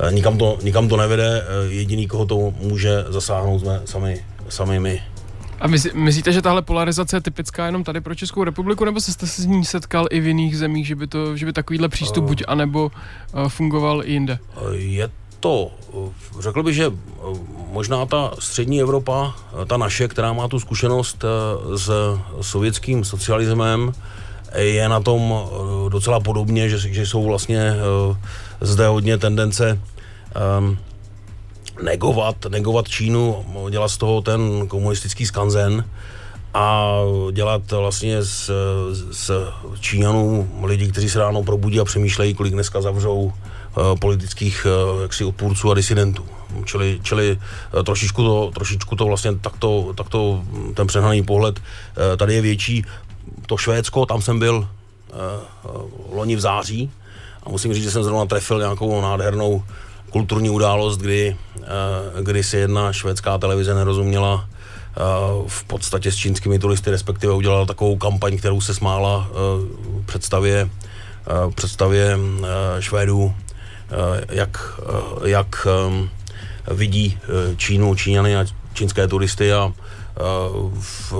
eh, nikam to, nikam to nevede, jediný, koho to může zasáhnout, jsme sami, sami my. A myslí, myslíte, že tahle polarizace je typická jenom tady pro Českou republiku, nebo jste se s ní setkal i v jiných zemích, že by, to, že by takovýhle přístup uh, buď anebo uh, fungoval i jinde? Je to, řekl bych, že možná ta střední Evropa, ta naše, která má tu zkušenost s sovětským socialismem, je na tom docela podobně, že, že jsou vlastně zde hodně tendence um, negovat, negovat Čínu, dělat z toho ten komunistický skanzen a dělat vlastně z, z Číňanů lidi, kteří se ráno probudí a přemýšlejí, kolik dneska zavřou uh, politických jaksi odpůrců a disidentů. Čili, čili trošičku, to, trošičku to vlastně takto, takto ten přehnaný pohled tady je větší. To Švédsko, tam jsem byl uh, uh, loni v září. A musím říct, že jsem zrovna trefil nějakou nádhernou kulturní událost, kdy, uh, kdy si jedna švédská televize nerozuměla v podstatě s čínskými turisty, respektive udělala takovou kampaň, kterou se smála představě, představě Švédů, jak, jak vidí Čínu, Číňany a čínské turisty. A v,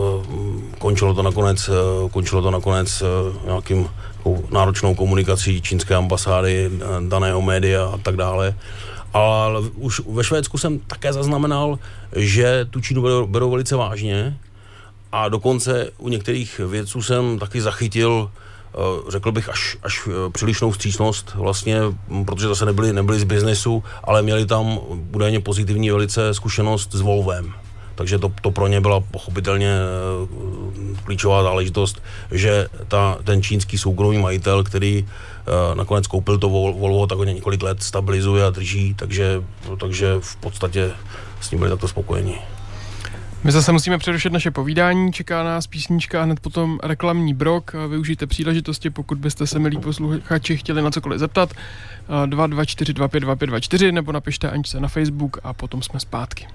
končilo to nakonec, končilo to nakonec nějakým náročnou komunikací čínské ambasády, daného média a tak dále ale už ve Švédsku jsem také zaznamenal, že tu Čínu berou, berou velice vážně a dokonce u některých vědců jsem taky zachytil eh, řekl bych až, až eh, přílišnou vstřícnost vlastně, protože zase nebyli, nebyli z biznesu, ale měli tam údajně pozitivní velice zkušenost s Volvem. Takže to, to pro ně byla pochopitelně eh, klíčová záležitost, že ta, ten čínský soukromý majitel, který uh, nakonec koupil to Volvo, tak ho několik let stabilizuje a drží, takže, takže v podstatě s ním byli takto spokojení. My zase musíme přerušit naše povídání, čeká nás písnička a hned potom reklamní brok. Využijte příležitosti, pokud byste se, milí posluchači, chtěli na cokoliv zeptat. 224 nebo napište Aničce na Facebook a potom jsme zpátky.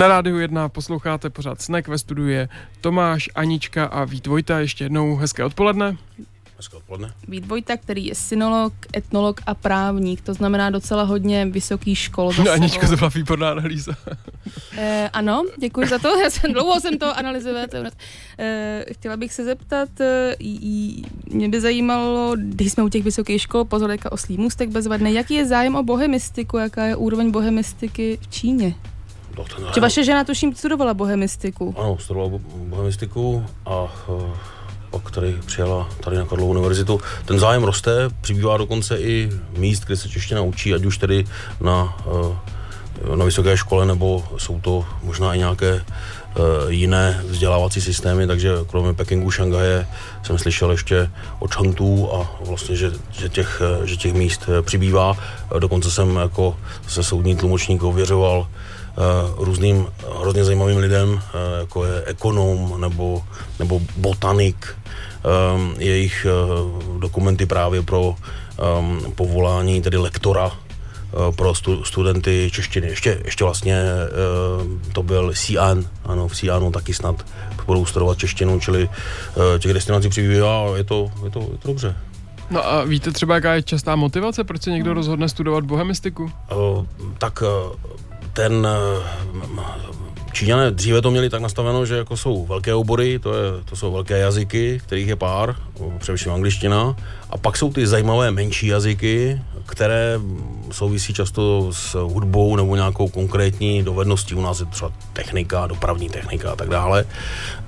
Na rádiu 1 posloucháte pořád Snack ve studiu je Tomáš, Anička a Vít Vojta. Ještě jednou hezké odpoledne. Hezké odpoledne. Vít Vojta, který je synolog, etnolog a právník, to znamená docela hodně vysoký škol. No, Aničko, sebou. to byla výborná analýza. Eh, ano, děkuji za to. Já jsem dlouho jsem to analyzovala. Eh, chtěla bych se zeptat, eh, j- mě by zajímalo, když jsme u těch vysokých škol, pozor, teďka oslý můstek bezvadný, jaký je zájem o bohemistiku, jaká je úroveň bohemistiky v Číně? No, ten Že vaše žena tuším studovala bohemistiku. Ano, studoval bo- bohemistiku a uh, pak tady přijela tady na Karlovu univerzitu. Ten zájem roste, přibývá dokonce i míst, kde se čeština učí, ať už tedy na, uh, na vysoké škole, nebo jsou to možná i nějaké jiné vzdělávací systémy, takže kromě Pekingu, Šanghaje jsem slyšel ještě o Chengtu a vlastně, že, že, těch, eh, že těch míst eh, přibývá. Dokonce jsem jako se soudní tlumočník ověřoval různým hrozně zajímavým lidem, jako je ekonom nebo, nebo botanik, jejich dokumenty právě pro povolání, tedy lektora pro stu, studenty češtiny. Ještě, ještě vlastně uh, to byl Xi'an, ano, v Xi'anu taky snad budou studovat češtinu, čili uh, těch destinací přibývá a je to, je to, je to dobře. No a víte třeba, jaká je častá motivace, proč se někdo rozhodne studovat bohemistiku? Uh, tak uh, ten uh, Číňané dříve to měli tak nastaveno, že jako jsou velké obory, to, je, to jsou velké jazyky, kterých je pár, především angličtina, a pak jsou ty zajímavé menší jazyky, které souvisí často s hudbou nebo nějakou konkrétní dovedností. U nás je třeba technika, dopravní technika a tak dále.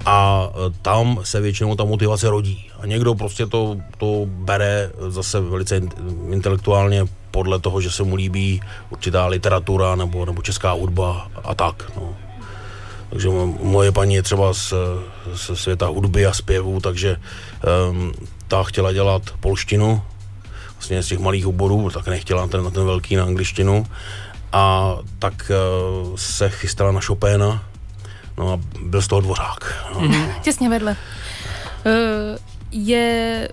A e, tam se většinou ta motivace rodí. A někdo prostě to, to bere zase velice in- intelektuálně podle toho, že se mu líbí určitá literatura nebo, nebo česká hudba a tak. No. Takže mo- moje paní je třeba z, z světa hudby a zpěvu, takže um, ta chtěla dělat polštinu, vlastně z těch malých oborů, tak nechtěla ten, na ten velký na angličtinu. A tak uh, se chystala na Chopina, no a byl z toho dvořák. No. Těsně vedle. Eh, Je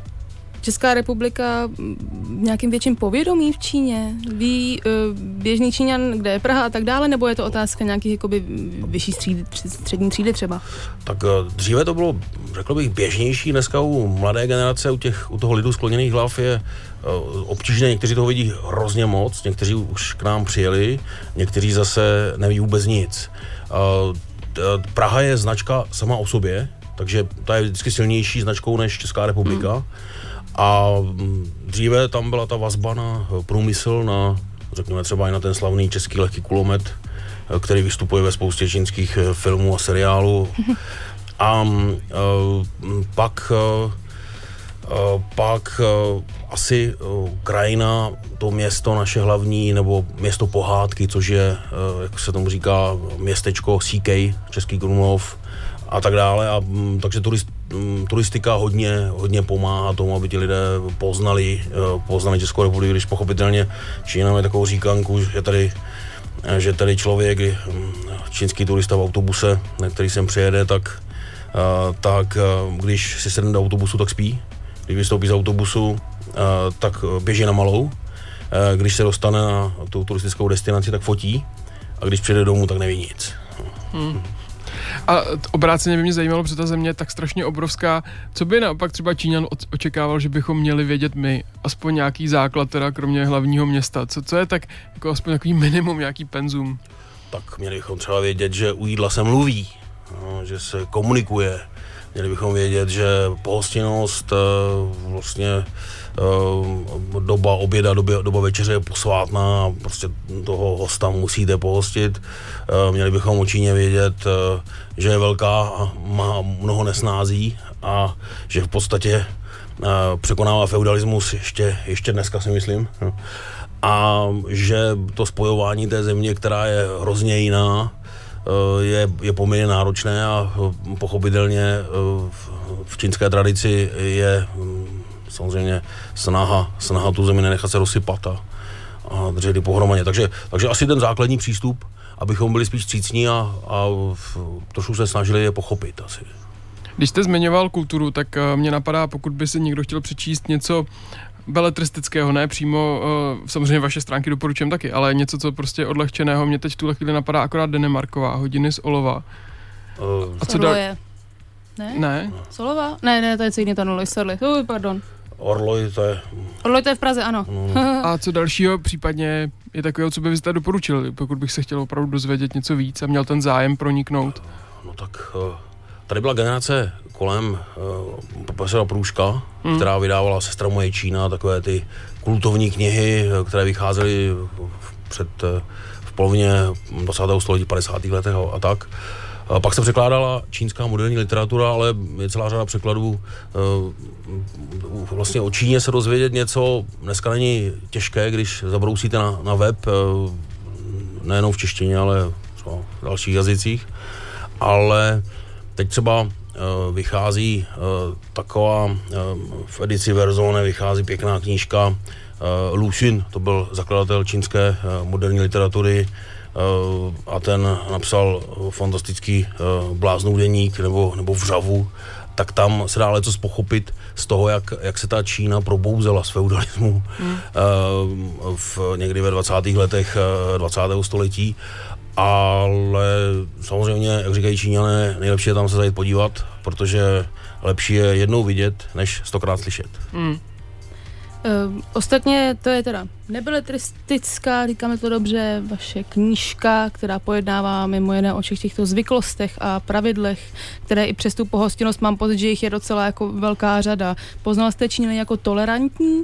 Česká republika v nějakým větším povědomí v Číně? Ví eh, běžný Číňan, kde je Praha a tak dále, nebo je to otázka nějakých jakoby vyšší střídy, střední třídy třeba? Tak eh, dříve to bylo, řekl bych, běžnější. Dneska u mladé generace, u, těch, u toho lidu skloněných hlav je eh, obtížné. Někteří toho vidí hrozně moc, někteří už k nám přijeli, někteří zase neví vůbec nic. Praha je značka sama o sobě, takže ta je vždycky silnější značkou než Česká republika. Hmm. A mm, dříve tam byla ta vazba na eh, průmysl, na, řekněme třeba i na ten slavný český lehký kulomet, eh, který vystupuje ve spoustě čínských eh, filmů a seriálů. A mm, eh, pak, pak asi krajina, to město naše hlavní, nebo město pohádky, což je, jak se tomu říká, městečko CK, Český Krumlov a tak dále. A, mm, takže turist, mm, turistika hodně, hodně pomáhá tomu, aby ti lidé poznali, eh, poznali Českou republiku, když pochopitelně Čína má takovou říkanku, že tady eh, že tady člověk, mm, čínský turista v autobuse, na který sem přijede, tak, eh, tak eh, když si sedne do autobusu, tak spí. Když vystoupí z autobusu, eh, tak eh, běží na malou. Eh, Když se dostane na tu turistickou destinaci, tak fotí. A když přijde domů, tak neví nic. A obráceně by mě zajímalo, protože ta země je tak strašně obrovská. Co by naopak třeba Číňan očekával, že bychom měli vědět my? Aspoň nějaký základ, teda kromě hlavního města. Co, co je tak jako aspoň takový minimum, nějaký penzum? tak měli bychom třeba vědět, že u jídla se mluví, no, že se komunikuje. Měli bychom vědět, že pohostinnost, eh, vlastně doba oběda, doba, doba večeře je posvátná prostě toho hosta musíte pohostit. Eh, Měli bychom Číně vědět, eh, že je velká a má mnoho nesnází a že v podstatě eh, překonává feudalismus ještě, ještě dneska si myslím. A že to spojování té země, která je hrozně jiná, eh, je, je poměrně náročné a eh, pochopitelně eh, v- čínské tradici je samozřejmě snaha, snaha tu zemi nenechat se rozsypat a, a držet ji pohromadě. Takže, takže asi ten základní přístup, abychom byli spíš cícní a, a v- trošku se snažili je pochopit asi. Když jste zmiňoval kulturu, tak eh, mě napadá, pokud by si někdo chtěl přečíst něco beletristického, ne přímo, uh, samozřejmě vaše stránky doporučujem taky, ale něco, co prostě odlehčeného, mě teď v tuhle chvíli napadá akorát Denemarková, hodiny z olova. Uh, A co dal... Orloje. Ne? Ne? Solova? Ne, ne, to je co jiný, to Orloj, sorry. Uh, pardon. Orloj, to je... Orloj to je v Praze, ano. A co dalšího případně je takového, co byste doporučil, pokud bych se chtěl opravdu dozvědět něco víc a měl ten zájem proniknout? No tak uh, tady byla generace kolem uh, profesora Průžka, hmm. která vydávala Sestra moje Čína, takové ty kultovní knihy, eh, které vycházely v- před v polovině 20. století, 50. letech a, a tak. Pak se překládala čínská moderní literatura, ale je celá řada překladů. Uh, vlastně o Číně se dozvědět něco dneska není těžké, když zabrousíte na, na web, uh, nejenom v češtině, ale třeba v dalších jazycích. Ale teď třeba uh, vychází taková, v edici Verzone vychází pěkná knížka Lu Xun, to byl zakladatel čínské moderní literatury a ten napsal uh, fantastický uh, bláznů deník nebo, nebo vřavu, tak tam se dá něco pochopit z toho, jak, jak se ta Čína probouzela z feudalismu hmm. v někdy ve 20. letech uh, 20. století. Ale samozřejmě, jak říkají Číňané, nejlepší je tam se zajít podívat, protože lepší je jednou vidět, než stokrát slyšet. Uh, ostatně to je teda nebeletristická, říkáme to dobře, vaše knížka, která pojednává mimo jiné o všech těchto zvyklostech a pravidlech, které i přes tu pohostinnost mám pocit, že jich je docela jako velká řada. Poznal jste Číňany jako tolerantní?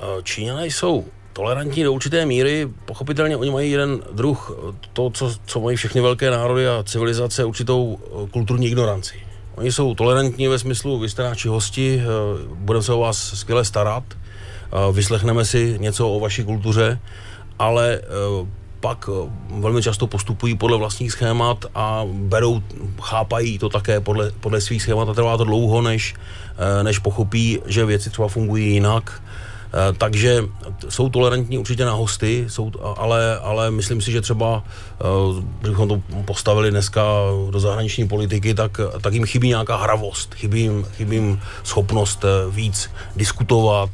Eh, Číňané jsou tolerantní do určité míry, pochopitelně oni mají jeden druh, eh, to, co, co mají všechny velké národy a civilizace, určitou eh, kulturní ignoranci. Oni jsou tolerantní ve smyslu, vy jste naši hosti, eh, budeme se o vás skvěle starat, eh, vyslechneme si něco o vaší kultuře, ale eh, pak velmi často postupují podle vlastních schémat a berou, chápají to také podle, podle svých schémat a trvá to dlouho, než, než pochopí, že věci třeba fungují jinak. Eh, Takže jsou tolerantní určitě na hosty, jsou, ale, ale myslím si, že třeba, eh, kdybychom to postavili dneska do zahraniční politiky, tak, tak jim chybí nějaká hravost, chybí jim, chybí jim schopnost eh, víc diskutovat,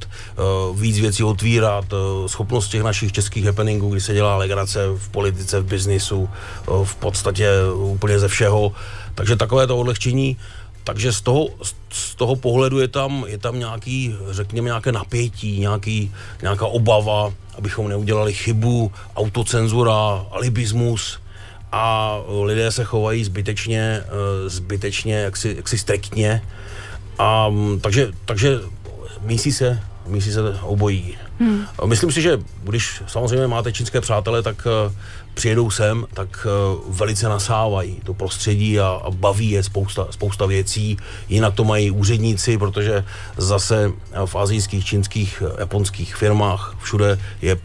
víc věcí otvírat, schopnost těch našich českých happeningů, kdy se dělá legrace v politice, v biznisu, v podstatě úplně ze všeho. Takže takové to odlehčení takže z toho, z toho pohledu je tam, je tam nějaký, řekněme, nějaké napětí, nějaký, nějaká obava, abychom neudělali chybu, autocenzura, alibismus a lidé se chovají zbytečně, eh, zbytečně jaksi, jaksi striktně. A, mm, takže, takže mísí se, mísí se obojí. Hmm. Myslím si, že když samozřejmě máte čínské přátele, tak uh, přijedou sem, tak uh, velice nasávají to prostředí a, a baví je spousta, spousta věcí. Jinak to mají úředníci, protože zase v azijských, čínských, eh, japonských firmách všude je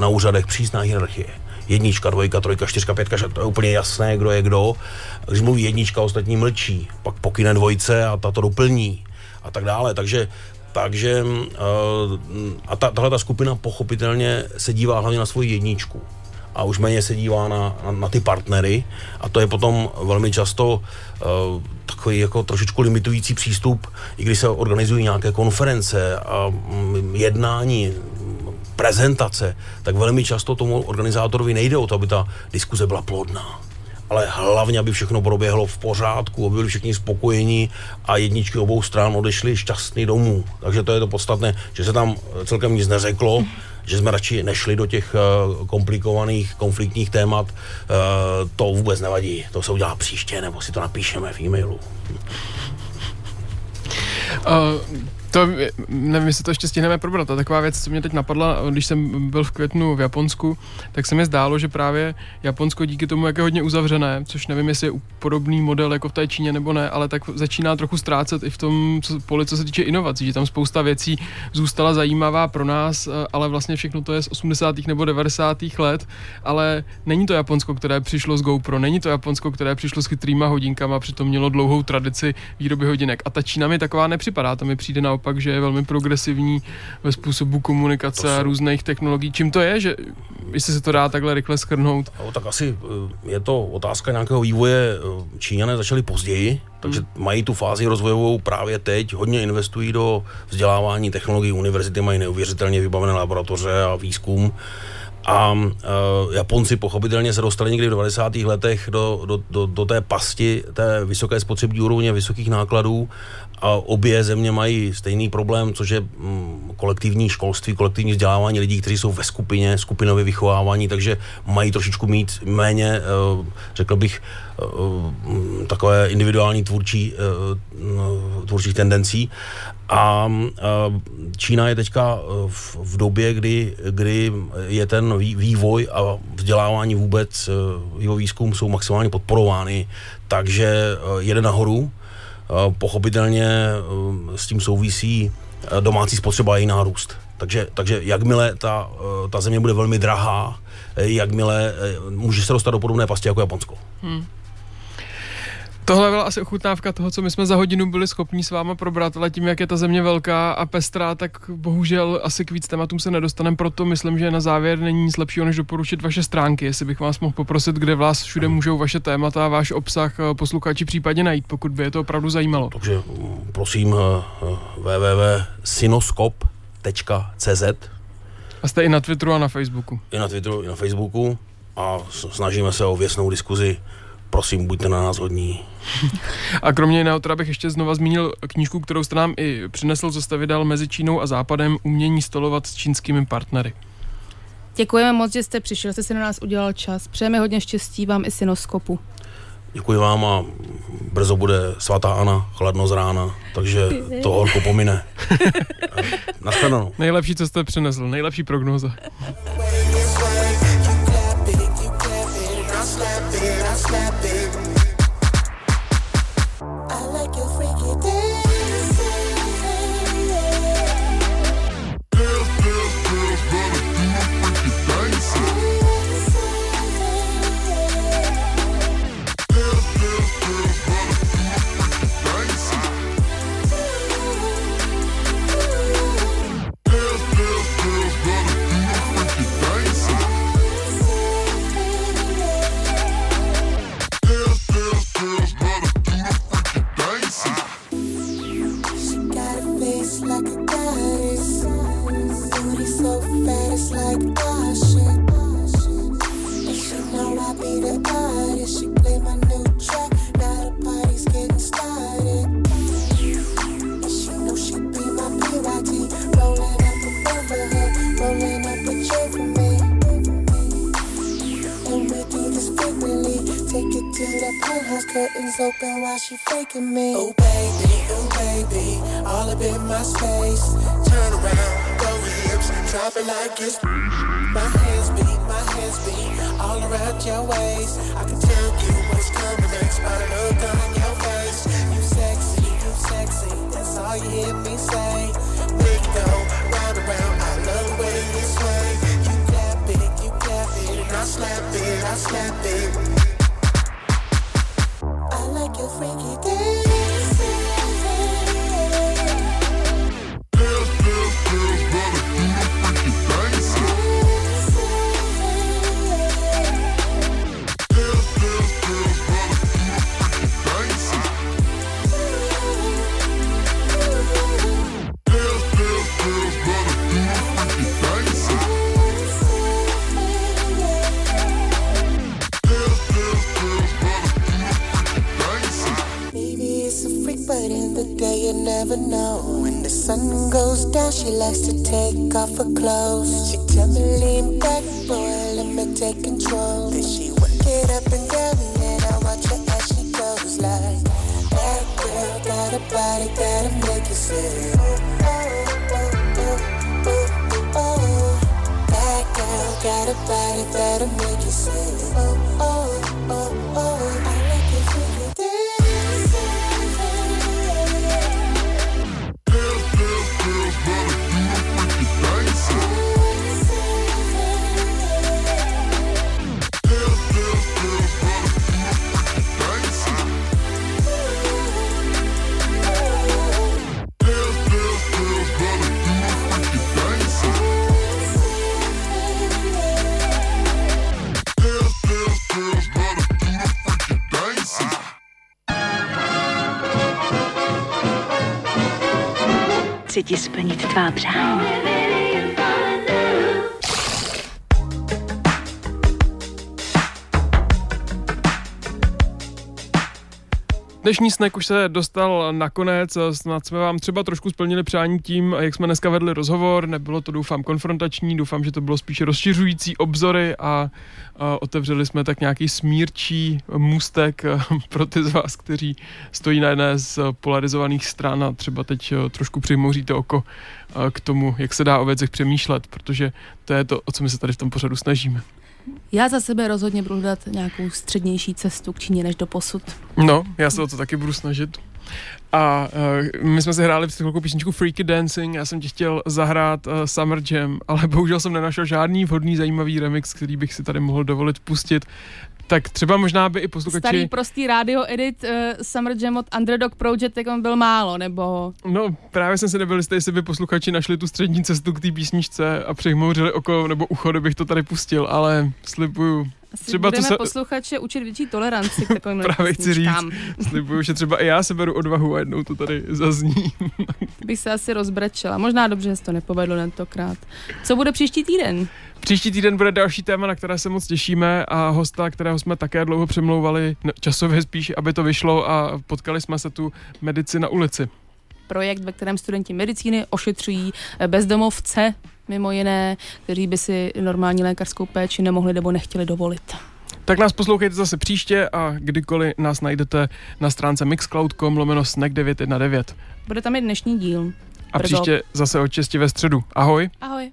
na úřadech přísná hierarchie jednička, dvojka, trojka, čtyřka, pětka, šest, to je úplně jasné, kdo je kdo. Když mluví jednička, ostatní mlčí, pak pokyne dvojce a ta to doplní a tak dále. Takže takže a ta, tahle ta skupina pochopitelně se dívá hlavně na svoji jedničku a už méně se dívá na, na, na ty partnery a to je potom velmi často uh, takový jako trošičku limitující přístup, i když se organizují nějaké konference a mm, jednání, prezentace, tak velmi často tomu organizátorovi nejde o to, aby ta diskuze byla plodná. Ale hlavně, aby všechno proběhlo v pořádku, aby byli všichni spokojení a jedničky obou stran odešly šťastný domů. Takže to je to podstatné, že se tam celkem nic neřeklo, že jsme radši nešli do těch uh, komplikovaných, konfliktních témat. Uh, to vůbec nevadí, to se udělá příště, nebo si to napíšeme v e-mailu. Uh, to, nevím, jestli to ještě stihneme probrat. A taková věc, co mě teď napadla, když jsem byl v květnu v Japonsku, tak se mi zdálo, že právě Japonsko díky tomu, jak je hodně uzavřené, což nevím, jestli je podobný model jako v té Číně nebo ne, ale tak začíná trochu ztrácet i v tom co, poli, co se týče inovací, že tam spousta věcí zůstala zajímavá pro nás, eh, ale vlastně všechno to je z 80. nebo 90. let, ale není to Japonsko, které přišlo z GoPro, není to Japonsko, které přišlo s chytrýma hodinkama, přitom mělo dlouhou tradici výroby hodinek. A ta Čína mi taková nepřipadá, to mi přijde naopak naopak, že je velmi progresivní ve způsobu komunikace jsou- a různých technologií. Čím to je, že jestli se to dá takhle rychle schrnout? No, tak asi eh, je to otázka nějakého vývoje. eh, Číňané začali později, takže mají tu fázi rozvojovou právě teď. Hodně investují do vzdělávání technologií. Univerzity mají neuvěřitelně vybavené laboratoře a výzkum. A uh, Japonci pochopitelně se dostali někdy v 90. letech do, do, do, do té pasti té vysoké spotřební úrovně, vysokých nákladů a obě země mají stejný problém, což je mm, kolektivní školství, kolektivní vzdělávání lidí, kteří jsou ve skupině, skupinově vychovávání, takže mají trošičku mít méně, eh, řekl bych, eh, mm, takové individuální tvůrčí, eh, no, tvůrčích tendencí. A Čína je teďka v, době, kdy, kdy je ten vý- vývoj a vzdělávání vůbec, eh, jeho výzkum jsou maximálně podporovány, takže jede nahoru. Eh, Pochopitelně eh, s tím souvisí eh, domácí spotřeba a její nárůst. Takže, takže jakmile ta, ta země bude velmi drahá, jakmile může se dostat do podobné pasti jako Japonsko. Tohle byla asi ochutnávka toho, co my jsme za hodinu byli schopni s váma probrat, ale tím, jak je ta země velká a pestrá, tak bohužel asi k víc tématům se nedostaneme, proto myslím, že na závěr není nic lepšího, než doporučit vaše stránky, jestli bych vás mohl poprosit, kde vás všude můžou vaše témata a váš obsah eh, posluchači případně najít, pokud by je to opravdu zajímalo. Takže mm, prosím eh, eh, www.sinoskop.cz A jste i na Twitteru a na Facebooku. i na Twitteru, i na Facebooku a snažíme se o věcnou diskuzi. Prosím, buďte na nás hodní. A kromě jiného teda bych ještě znova zmínil knížku, kterou jste nám i přinesl, co jste vydal mezi Čínou a Západem, umění stolovat s čínskými partnery. Děkujeme moc, že jste přišel, jste si na nás udělal čas. Přejeme hodně štěstí vám i synoskopu. Děkuji vám a brzo bude svatá Ana, chladno z rána, takže to horko pomine. Naschledanou. Nejlepší, co jste přinesl, nejlepší prognóza. can me. Likes to take off her clothes. Dnešní snack už se dostal nakonec, snad jsme vám třeba trošku splnili přání tím, jak jsme dneska vedli rozhovor, nebylo to doufám konfrontační, doufám, že to bylo spíše rozšiřující obzory a, a otevřeli jsme tak nějaký smírčí můstek pro ty z vás, kteří stojí na jedné z polarizovaných stran a třeba teď trošku přimouříte oko k tomu, jak se dá o věcech přemýšlet, protože to je to, o co my se tady v tom pořadu snažíme. Já za sebe rozhodně budu hledat nějakou střednější cestu k Číně než do posud. No, já se o to taky budu snažit. A uh, my jsme si hráli před chvilkou písničku Freaky Dancing, já jsem ti chtěl zahrát uh, Summer Jam, ale bohužel jsem nenašel žádný vhodný zajímavý remix, který bych si tady mohl dovolit pustit. Tak třeba možná by i posluchači... Starý prostý radio edit uh, Summer Jam od Underdog Project, jak on byl málo, nebo... No, právě jsem si nebyl jistý, jestli by posluchači našli tu střední cestu k té písničce a přehmouřili oko nebo ucho, kdybych to tady pustil, ale slibuju, asi třeba budeme to se... posluchače učit větší toleranci k takovým Právě chci říct, slibuju, že třeba i já se beru odvahu a jednou to tady zazní. Bych se asi rozbrečela. Možná dobře, že se to nepovedlo tentokrát. Co bude příští týden? Příští týden bude další téma, na které se moc těšíme a hosta, kterého jsme také dlouho přemlouvali, časově spíš, aby to vyšlo a potkali jsme se tu medici na ulici projekt, ve kterém studenti medicíny ošetřují bezdomovce, mimo jiné, kteří by si normální lékařskou péči nemohli nebo nechtěli dovolit. Tak nás poslouchejte zase příště a kdykoliv nás najdete na stránce mixcloud.com lomeno snack 919. Bude tam i dnešní díl. A Brzo. příště zase od 6 ve středu. Ahoj. Ahoj.